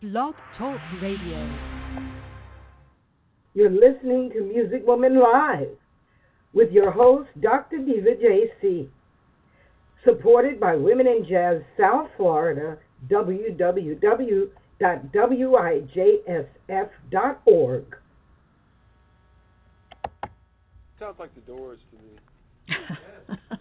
Blog Talk Radio. You're listening to Music Woman Live with your host, Dr. Diva JC. Supported by Women in Jazz South Florida, www.wijsf.org. Sounds like the doors to me.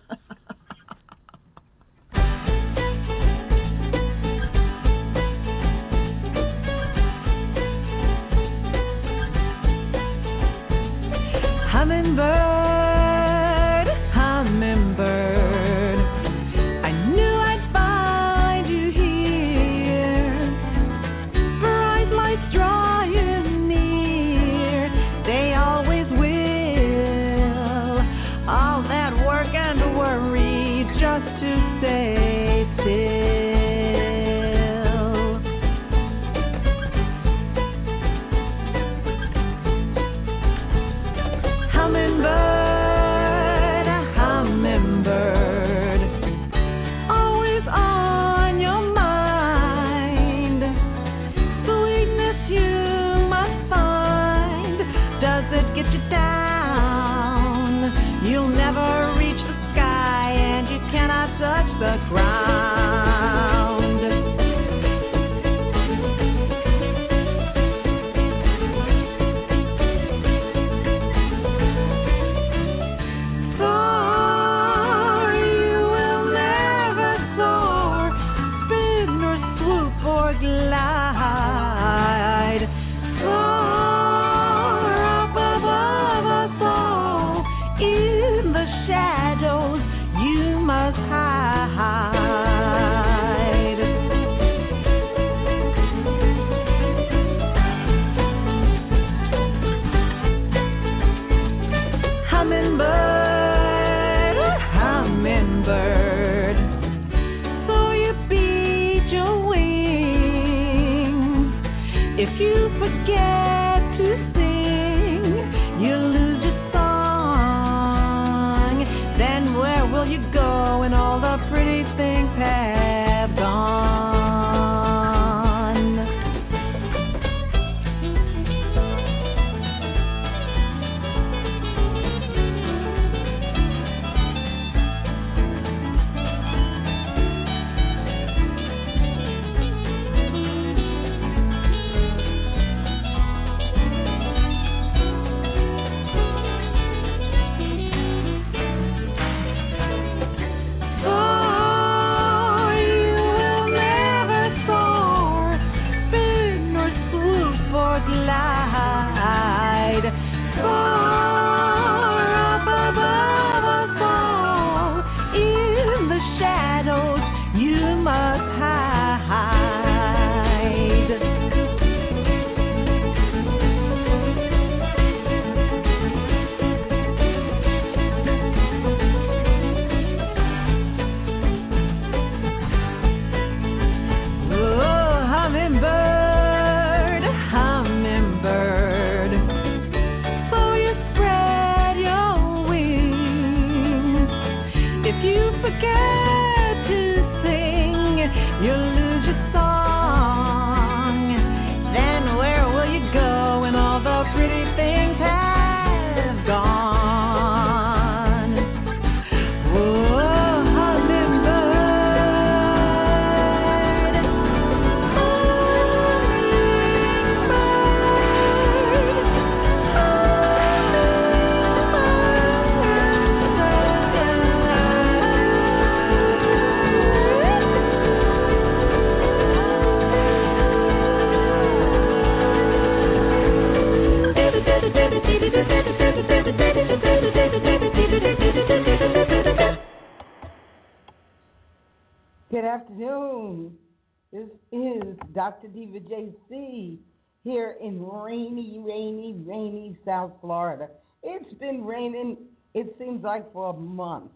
South Florida. It's been raining, it seems like for a month.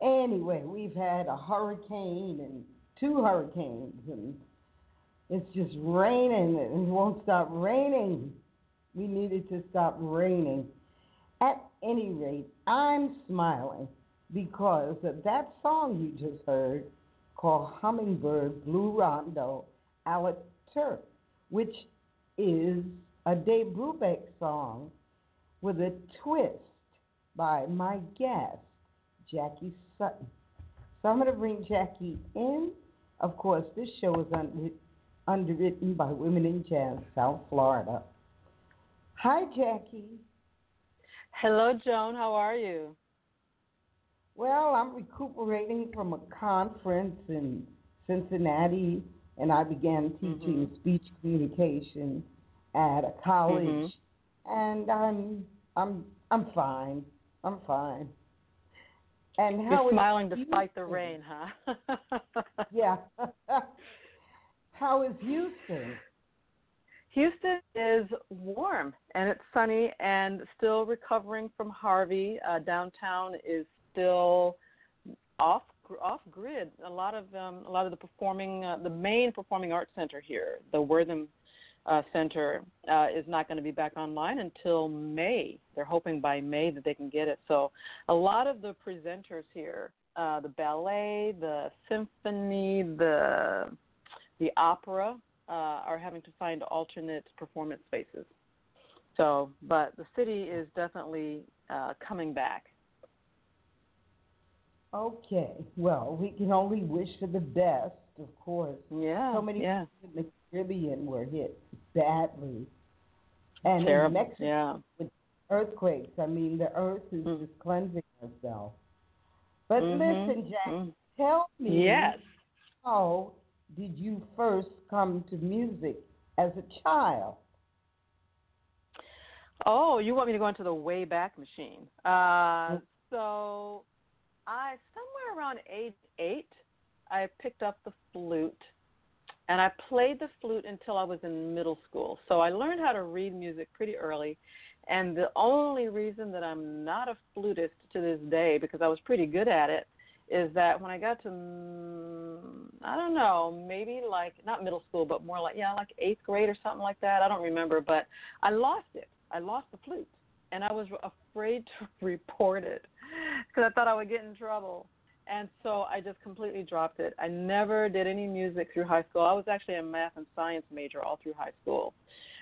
Anyway, we've had a hurricane and two hurricanes, and it's just raining and it won't stop raining. We needed to stop raining. At any rate, I'm smiling because of that song you just heard called Hummingbird Blue Rondo, a la Turk, which is a Dave Brubeck song with a twist by my guest, Jacqui Sutton. So I'm going to bring Jacqui in. Of course, this show is under, underwritten by Women in Jazz, South Florida. Hi, Jacqui. Hello, Joan. How are you? Well, I'm recuperating from a conference in Cincinnati, and I began teaching Mhm. speech communication at a college, Mhm. and I'm I'm I'm fine. I'm fine. And how You're is smiling despite the rain, huh? Yeah. how is Houston? Houston is warm and it's sunny and still recovering from Harvey. Uh, downtown is still off off grid. A lot of um, a lot of the performing, uh, the main performing arts center here, the Wortham uh, Center, uh, is not going to be back online until May. They're hoping by May that they can get it. So a lot of the presenters here, uh, the ballet, the symphony, the the opera, uh, are having to find alternate performance spaces. So, but the city is definitely uh, coming back. Okay. Well, we can only wish for the best, of course. Yeah. so many yeah. Caribbean were hit badly. And Terrible. in Mexico, Yeah. with earthquakes, I mean, the earth is Mm. just cleansing herself. But Mhm. listen, Jack, Mm. tell me Yes. how did you first come to music as a child? Oh, you want me to go into the way back machine? Uh, Mm. so, I somewhere around age eight, I picked up the flute, and I played the flute until I was in middle school. So I learned how to read music pretty early. And the only reason that I'm not a flutist to this day, because I was pretty good at it, is that when I got to, mm, I don't know, maybe like not middle school, but more like yeah, like eighth grade or something like that. I don't remember, but I lost it. I lost the flute, and I was afraid to report it because I thought I would get in trouble. And so I just completely dropped it. I never did any music through high school. I was actually a math and science major all through high school.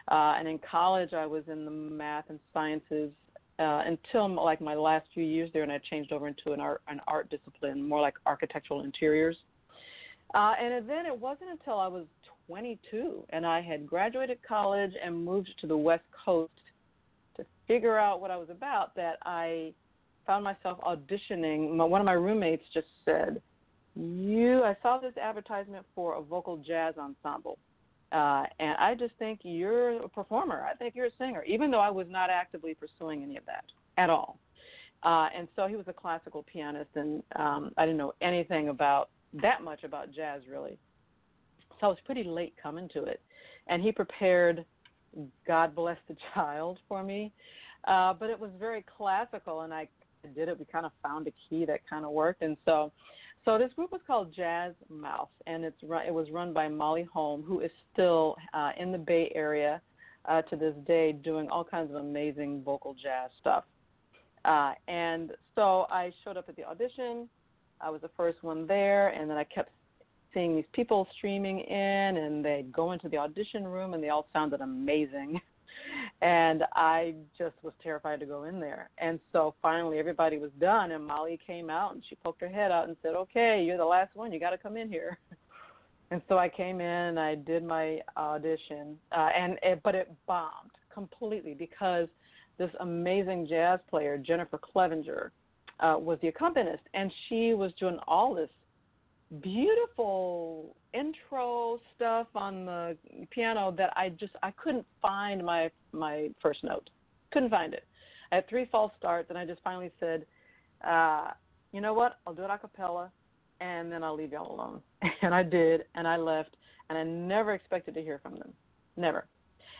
Uh, and in college, I was in the math and sciences uh, until like my last few years there, and I changed over into an art an art discipline, more like architectural interiors. Uh, and then it wasn't until I was 22 and I had graduated college and moved to the West Coast to figure out what I was about that I found myself auditioning. My, one of my roommates just said, "You, I saw this advertisement for a vocal jazz ensemble." Uh, and I just think you're a performer. I think you're a singer, even though I was not actively pursuing any of that at all. Uh, and so he was a classical pianist, and um, I didn't know anything about that much about jazz really. So I was pretty late coming to it. And he prepared God Bless the Child for me. Uh, but it was very classical, and I did it. We kind of found a key that kind of worked. And so so this group was called Jazz Mouth, and it's run, it was run by Molly Holm, who is still uh, in the Bay Area uh, to this day, doing all kinds of amazing vocal jazz stuff. Uh, and so I showed up at the audition. I was the first one there, and then I kept seeing these people streaming in, and they'd go into the audition room, and they all sounded amazing. And I just was terrified to go in there. And so finally, everybody was done, and Molly came out and she poked her head out and said, "Okay, you're the last one. You got to come in here." And so I came in and I did my audition, uh, and it, but it bombed completely because this amazing jazz player Jennifer Clevenger uh, was the accompanist, and she was doing all this beautiful intro stuff on the piano that I just I couldn't find my my first note. Couldn't find it. I had three false starts, and I just finally said, uh, "You know what? I'll do it a cappella, and then I'll leave y'all alone." And I did, and I left, and I never expected to hear from them, never.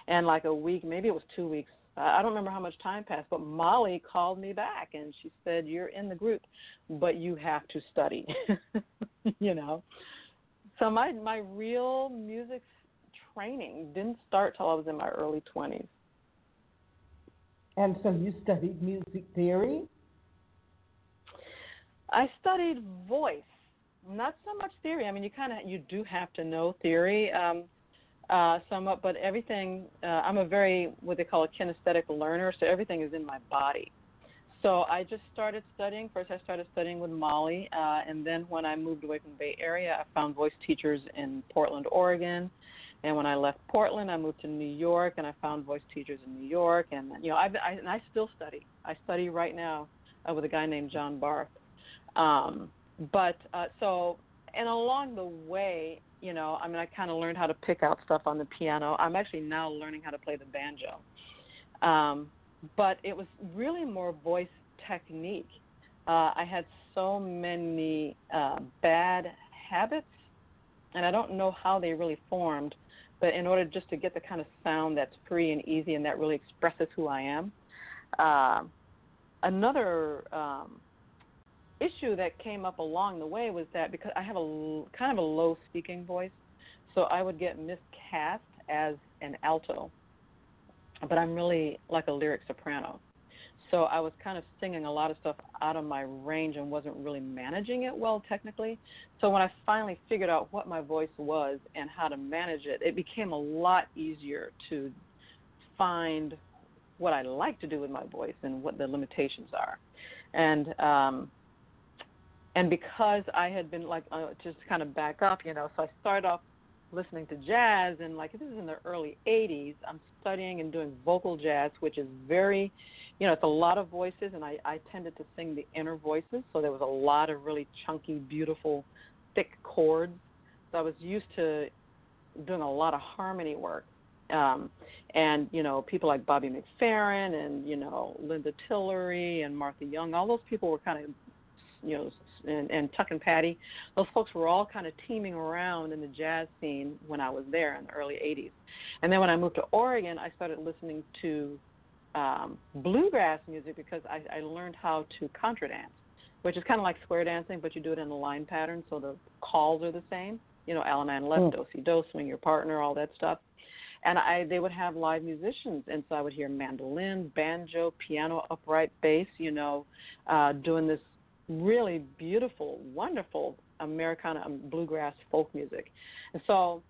And like a week, maybe it was two weeks. I don't remember how much time passed, but Molly called me back and she said, "You're in the group, but you have to study." you know. So my my real music training didn't start till I was in my early 20s. And so you studied music theory? I studied voice, not so much theory. I mean, you kind of you do have to know theory. Um, Uh, somewhat, but everything. Uh, I'm a very what they call a kinesthetic learner, so everything is in my body. So I just started studying. First, I started studying with Molly, uh, and then when I moved away from the Bay Area, I found voice teachers in Portland, Oregon. And when I left Portland, I moved to New York, and I found voice teachers in New York. And you know, I've, I and I still study. I study right now uh, with a guy named John Barth. Um, but uh, so, and along the way, you know, I mean, I kind of learned how to pick out stuff on the piano. I'm actually now learning how to play the banjo. Um, but it was really more voice technique. Uh, I had so many uh, bad habits, and I don't know how they really formed, but in order just to get the kind of sound that's free and easy and that really expresses who I am. Uh, another um, issue that came up along the way was that because I have a kind of a low speaking voice, so I would get miscast as an alto, but I'm really like a lyric soprano. So I was kind of singing a lot of stuff out of my range and wasn't really managing it well technically. So when I finally figured out what my voice was and how to manage it, it became a lot easier to find what I like to do with my voice and what the limitations are. And um and because I had been like uh, just kind of back up, you know, so I started off listening to jazz and like this is in the early 80s. I'm studying and doing vocal jazz, which is very, you know, it's a lot of voices, and I I tended to sing the inner voices, so there was a lot of really chunky, beautiful, thick chords. So I was used to doing a lot of harmony work. Um, and you know people like Bobby McFerrin and you know Linda Tillery and Martha Young, all those people were kind of you know and, and Tuck and Patti, those folks were all kind of teaming around in the jazz scene when I was there in the early 80s. And then when I moved to Oregon, I started listening to um, bluegrass music because I, I learned how to contra dance, which is kind of like square dancing, but you do it in a line pattern, so the calls are the same. You know, Allemande left, do si do, swing your partner, all that stuff. And I, they would have live musicians, and so I would hear mandolin, banjo, piano, upright bass. You know, uh, doing this really beautiful, wonderful Americana um, bluegrass folk music. And so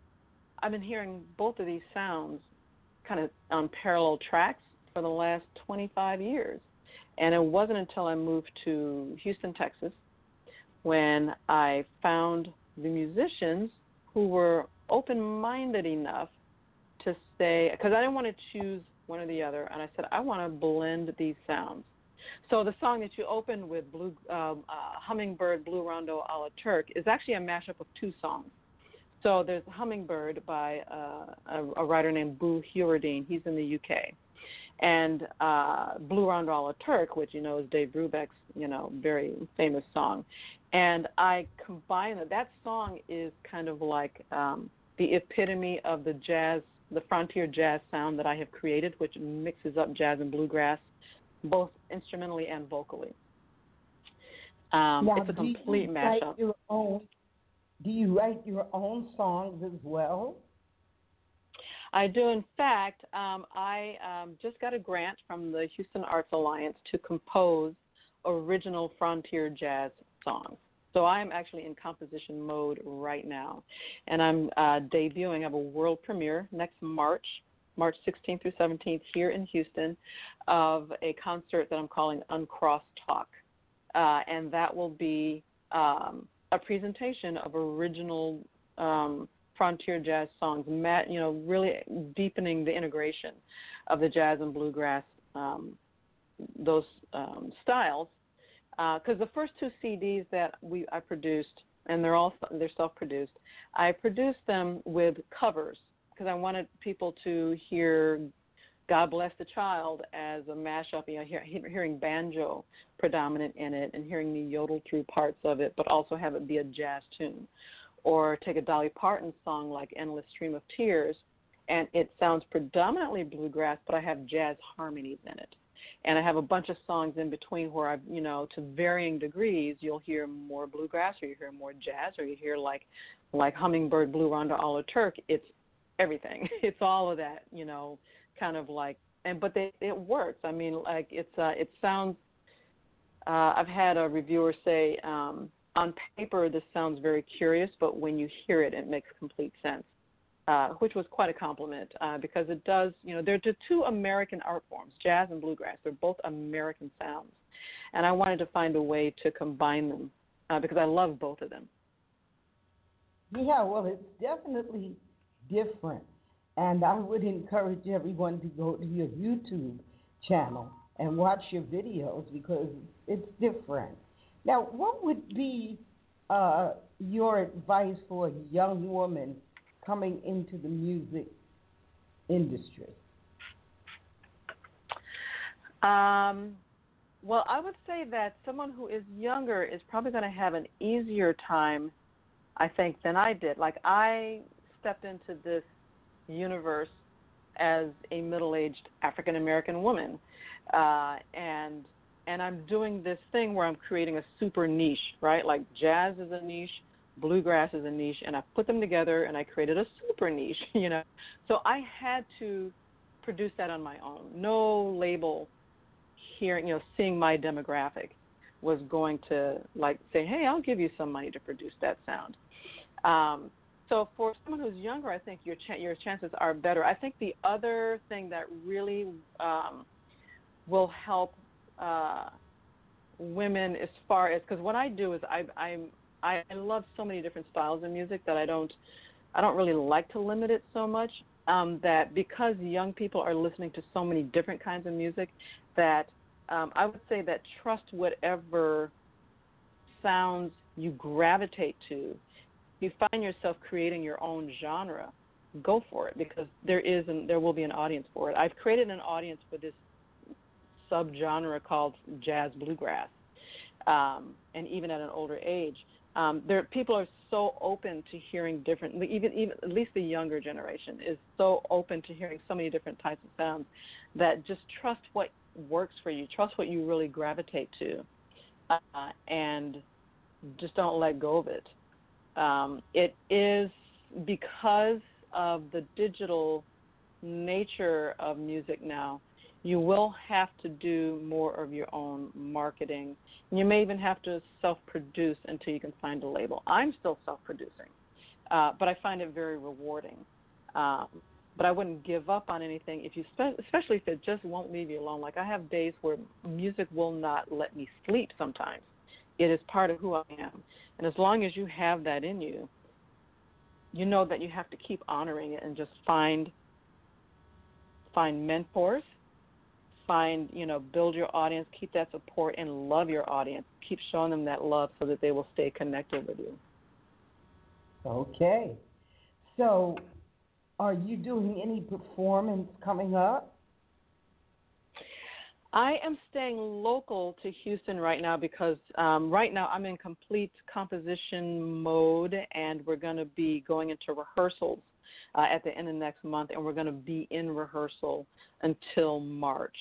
I've been hearing both of these sounds kind of on parallel tracks for the last 25 years. And it wasn't until I moved to Houston, Texas, when I found the musicians who were open minded enough to say, because I didn't want to choose one or the other, and I said, I want to blend these sounds. So the song that you opened with, Blue um, uh, Hummingbird Blue Rondo a la Turk, is actually a mashup of two songs. So there's Hummingbird by uh, a, a writer named Boo Hewerdine. He's in the UK. And uh, Blue Rondo a la Turk, which you know is Dave Brubeck's, you know, very famous song. And I combine it. That song is kind of like um, the epitome of the jazz, the frontier jazz sound that I have created, which mixes up jazz and bluegrass both instrumentally and vocally. Um, now, it's a complete do mashup. Your own, do you write your own songs as well? I do. In fact, um, I um, just got a grant from the Houston Arts Alliance to compose original frontier jazz songs. So I am actually in composition mode right now, and I'm uh, debuting. I have a world premiere next March March 16th through 17th here in Houston of a concert that I'm calling Uncrossed Talk. Uh, and that will be um, a presentation of original um, frontier jazz songs, Matt, you know, really deepening the integration of the jazz and bluegrass, um, those um, styles. Because uh, the first two CDs that we I produced, and they're all they're self-produced, I produced them with covers because I wanted people to hear God Bless the Child as a mashup, you know, hear, hearing banjo predominant in it and hearing me yodel through parts of it, but also have it be a jazz tune. Or take a Dolly Parton song like Endless Stream of Tears, and it sounds predominantly bluegrass, but I have jazz harmonies in it. And I have a bunch of songs in between where I've, you know, to varying degrees, you'll hear more bluegrass or you hear more jazz or you hear like like Hummingbird Blue Rondo a la Turk. It's everything. It's all of that, you know, kind of like and but they, it works. I mean, like it's uh, it sounds. Uh, I've had a reviewer say um, on paper this sounds very curious, but when you hear it, it makes complete sense. uh, which was quite a compliment uh, because it does, you know, they're the two American art forms, jazz and bluegrass. They're both American sounds, and I wanted to find a way to combine them uh, because I love both of them. Yeah, well, it's definitely different. And I would encourage everyone to go to your YouTube channel and watch your videos because it's different. Now, what would be uh, your advice for a young woman coming into the music industry? Um, well, I would say that someone who is younger is probably going to have an easier time, I think, than I did. Like, I stepped into this universe as a middle-aged African American woman, uh, and and I'm doing this thing where I'm creating a super niche, right? Like jazz is a niche, bluegrass is a niche, and I put them together and I created a super niche, you know. So I had to produce that on my own. No label hearing, you know, seeing my demographic was going to like say, "Hey, I'll give you some money to produce that sound." Um, so for someone who's younger, I think your ch- your chances are better. I think the other thing that really um, will help uh, women as far as because what I do is I I'm I, love so many different styles of music that I don't I don't really like to limit it so much. Um, that because young people are listening to so many different kinds of music, that um, I would say that trust whatever sounds you gravitate to you find yourself creating your own genre, go for it because there is and there will be an audience for it. I've created an audience for this subgenre called jazz bluegrass, um, and even at an older age, um, there people are so open to hearing different. Even even at least the younger generation is so open to hearing so many different types of sounds that just trust what works for you. Trust what you really gravitate to, uh, and just don't let go of it. Um, it is because of the digital nature of music now, you will have to do more of your own marketing. You may even have to self produce until you can find a label. I'm still self producing, uh, but I find it very rewarding. Um, but I wouldn't give up on anything if you, spe- especially if it just won't leave you alone. Like I have days where music will not let me sleep sometimes. It is part of who I am. And as long as you have that in you, you know that you have to keep honoring it and just find find mentors, find, you know, build your audience, keep that support and love your audience. Keep showing them that love so that they will stay connected with you. Okay. So, are you doing any performance coming up? I am staying local to Houston right now because um, right now I'm in complete composition mode, and we're going to be going into rehearsals uh, at the end of next month, and we're going to be in rehearsal until March.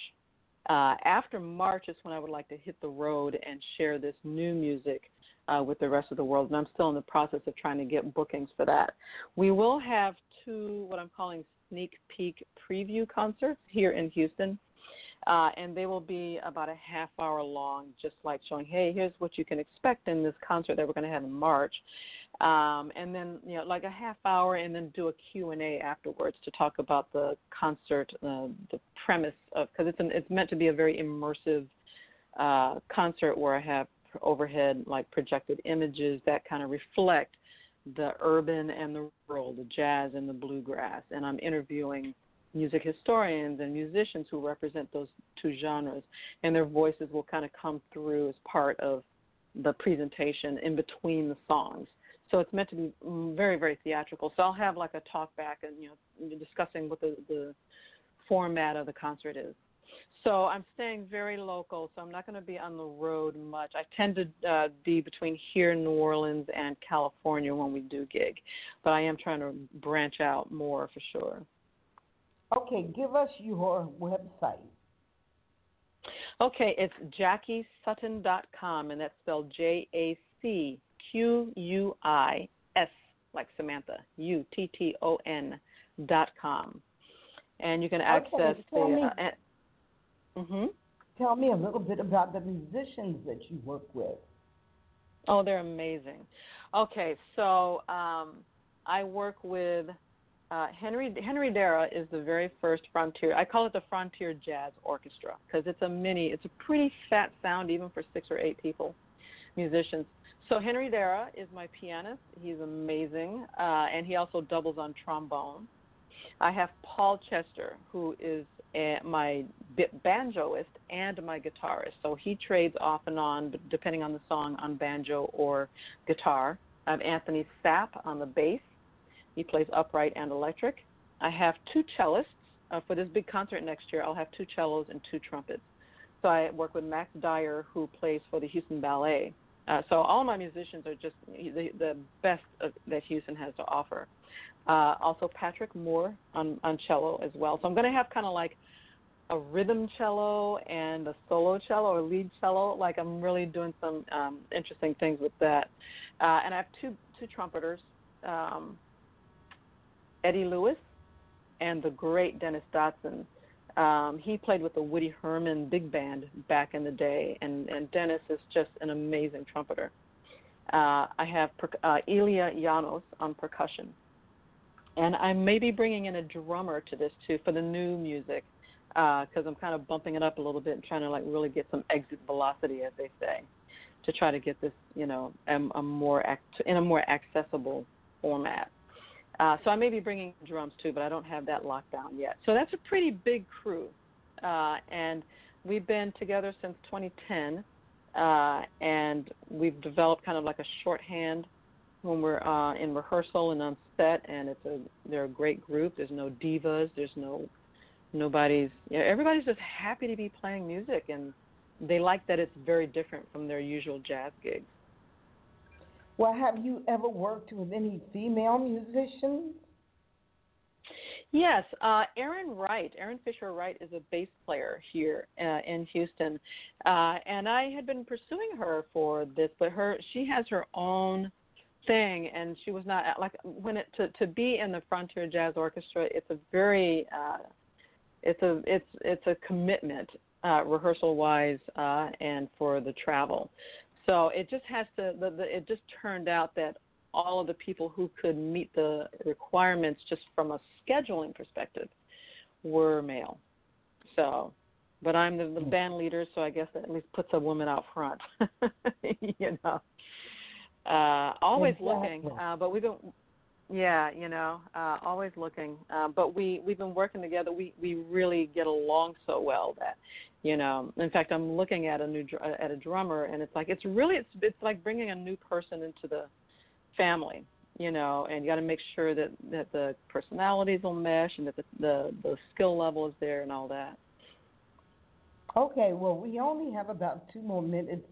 Uh, after March is when I would like to hit the road and share this new music uh, with the rest of the world, and I'm still in the process of trying to get bookings for that. We will have two, what I'm calling sneak peek preview concerts here in Houston uh, and they will be about a half hour long, just like showing, hey, here's what you can expect in this concert that we're going to have in March. Um, and then, you know, like a half hour, and then do a Q and A afterwards to talk about the concert, uh, the premise of, because it's an, it's meant to be a very immersive uh, concert where I have overhead like projected images that kind of reflect the urban and the rural, the jazz and the bluegrass, and I'm interviewing music historians and musicians who represent those two genres, and their voices will kind of come through as part of the presentation in between the songs. So it's meant to be mm, very, very theatrical. So I'll have like a talk back and you know discussing what the, the format of the concert is. So I'm staying very local, so I'm not going to be on the road much. I tend to uh, be between here in New Orleans and California when we do gig, but I am trying to branch out more for sure. Okay, give us your website. Okay, it's jacquisutton.com, and that's spelled J A C Q U I S, like Samantha, U T T O N dot com. And you can access okay, tell the. Me, uh, mm-hmm. Tell me a little bit about the musicians that you work with. Oh, they're amazing. Okay, so um, I work with uh, Henry Henry Darragh is the very first frontier. I call it the Frontier Jazz Orchestra because it's a mini. It's a pretty fat sound even for six or eight people, musicians. So Henry Darragh is my pianist. He's amazing, uh, and he also doubles on trombone. I have Paul Chester, who is a, my banjoist and my guitarist. So he trades off and on, depending on the song, on banjo or guitar. I have Anthony Sapp on the bass. He plays upright and electric. I have two cellists. Uh, for this big concert next year, I'll have two cellos and two trumpets. So I work with Max Dyer, who plays for the Houston Ballet. Uh, so all my musicians are just the, the best of, that Houston has to offer. Uh, also Patrick Moore on, on cello as well. So I'm going to have kind of like a rhythm cello and a solo cello or lead cello. Like I'm really doing some um, interesting things with that. Uh, and I have two two trumpeters, um, Eddie Lewis and the great Dennis Dotson. Um, he played with the Woody Herman big band back in the day, and, and Dennis is just an amazing trumpeter. Uh, I have per- uh, Elia Llanos on percussion, and I may be bringing in a drummer to this too for the new music because uh, I'm kind of bumping it up a little bit and trying to like really get some exit velocity, as they say, to try to get this, you know, a, a more act- in a more accessible format. Uh, so I may be bringing drums too, but I don't have that locked down yet. So that's a pretty big crew, uh, and we've been together since 2010, uh, and we've developed kind of like a shorthand when we're uh, in rehearsal and on set, and it's a they're a great group. There's no divas. There's no nobody's. You know, everybody's just happy to be playing music, and they like that it's very different from their usual jazz gigs. Well, have you ever worked with any female musicians? Yes, uh, Erin Wright, Erin Fisher Wright is a bass player here uh, in Houston, uh, and I had been pursuing her for this, but her she has her own thing, and she was not like when it to to be in the Frontier Jazz Orchestra. It's a very uh, it's a it's it's a commitment uh, rehearsal wise uh, and for the travel. So it just has to. The, the, it just turned out that all of the people who could meet the requirements just from a scheduling perspective were male. So, but I'm the, the Hmm. band leader, so I guess that at least puts a woman out front. you know, uh, always looking. Uh, but we've been, yeah, you know, uh, always looking. Uh, but we we've been working together. We we really get along so well that you know in fact i'm looking at a new dr- uh, at a drummer and it's like it's really it's it's like bringing a new person into the family you know and you got to make sure that that the personalities will mesh and that the the the skill level is there and all that Okay, well, we only have about two more minutes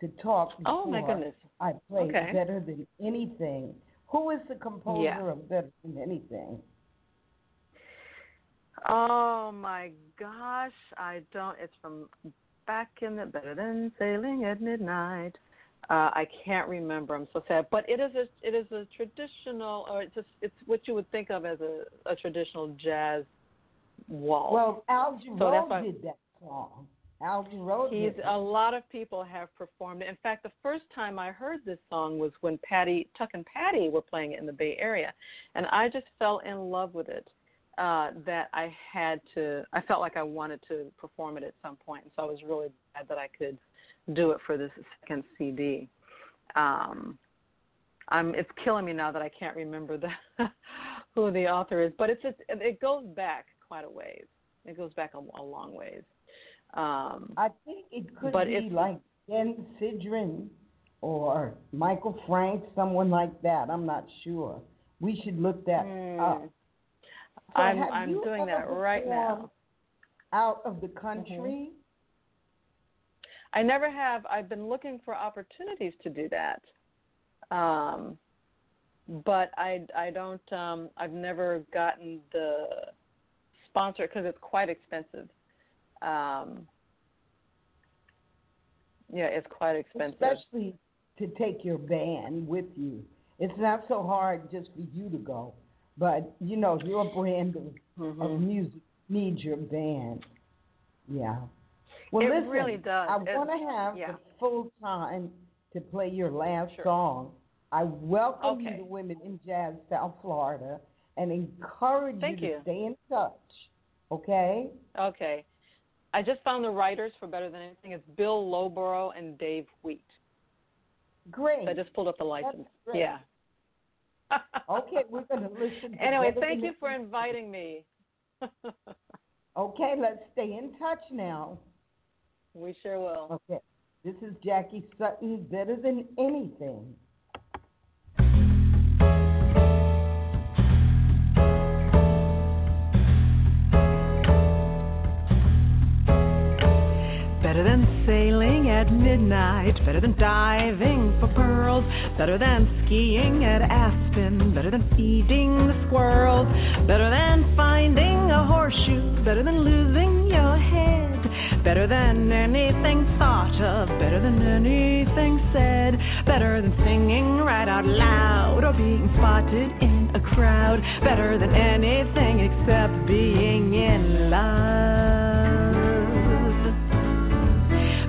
to talk. oh my goodness I play Okay. Better Than Anything. Who is the composer of Better Than Anything? Oh my gosh i don't it's from back in the better than sailing at midnight uh, I can't remember. I'm so sad, but it is a it is a traditional, or it's just, it's what you would think of as a, a traditional jazz waltz. Well, Al Jarreau why- did that song. Al Jarreau He's did a lot of people have performed it. In fact, the first time I heard this song was when Patti Tuck and Patti were playing it in the Bay Area, and I just fell in love with it. Uh, that I had to, I felt like I wanted to perform it at some point, and so I was really glad that I could do it for this second CD. Um, I'm, it's killing me now that I can't remember the who the author is, but it's, it goes back quite a ways. It goes back a, a long ways. Um, I think it could But be like Ben Sidran or Michael Frank, someone like that. I'm not sure. We should look that Hmm. up. So I'm I'm doing that right now. Out of the country? I never have. I've been looking for opportunities to do that, um, but I I don't. Um, I've never gotten the sponsor because it's quite expensive. Um, yeah, it's quite expensive. Especially to take your band with you. It's not so hard just for you to go, but you know your brand of, of mm-hmm. music needs your band. Yeah. Well, It listen, really does. I want to have yeah. the full time to play your last Sure. song. I welcome you Okay. to Women in Jazz South Florida, and encourage Thank you to you. stay in touch. Okay? Okay. I just found the writers for Better Than Anything. It's Bill Loughborough and Dave Wheat. Great. So I just pulled up the license. Yeah. Okay, we're going to listen. Anyway, thank you for inviting me. Okay, let's stay in touch now. we sure will. Okay. This is Jacqui Sutton, Better Than Anything. At midnight, better than diving for pearls, better than skiing at Aspen, better than feeding the squirrels, better than finding a horseshoe, better than losing your head, better than anything thought of, better than anything said, better than singing right out loud or being spotted in a crowd, better than anything except being in love.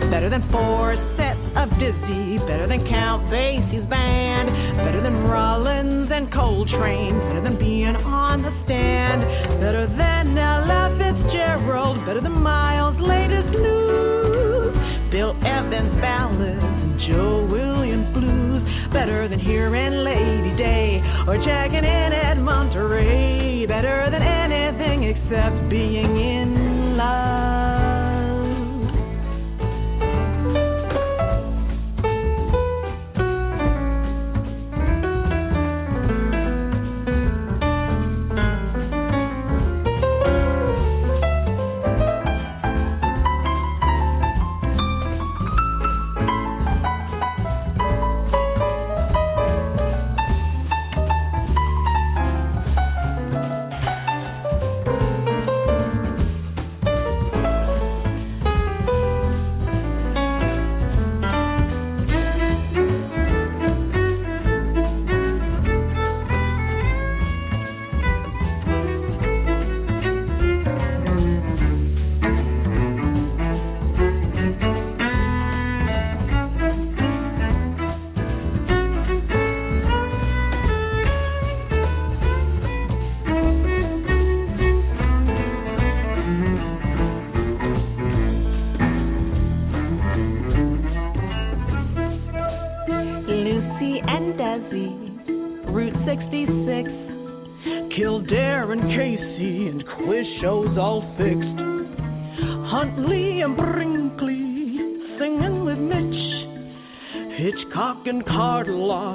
Better than four sets of Dizzy, better than Count Basie's band, better than Rollins and Coltrane, better than being on the stand, better than Ella Fitzgerald, better than Miles' latest news, Bill Evans' ballads and Joe Williams blues, better than hearing Lady Day or checking in at Monterey, better than anything except being in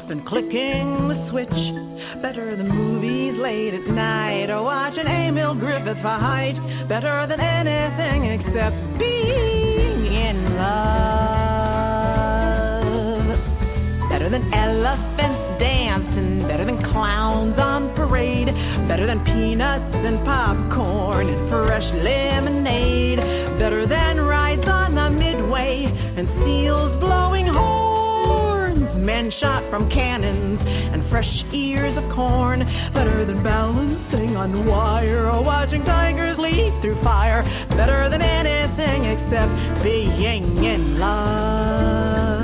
Karloff and clicking the switch. Better than movies late at night or watching Emil Griffith fight. Better than shot from cannons and fresh ears of corn, better than balancing on wire or watching tigers leap through fire, better than anything except being in love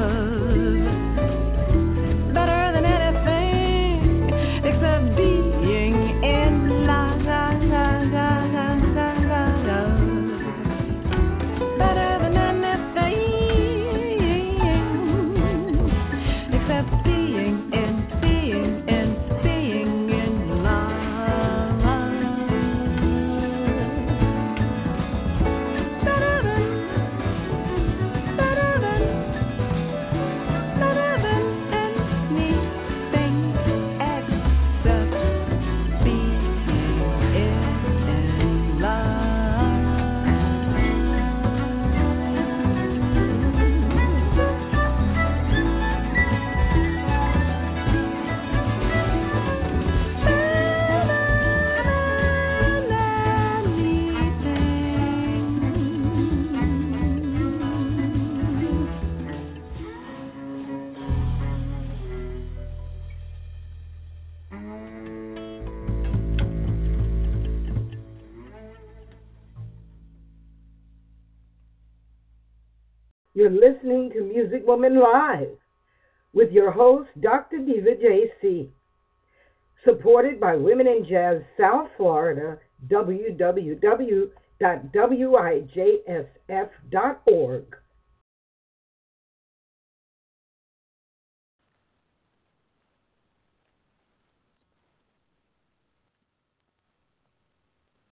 You're listening to Music Woman Live with your host, Dr. Diva J.C., supported by Women in Jazz South Florida, www.wijsf.org.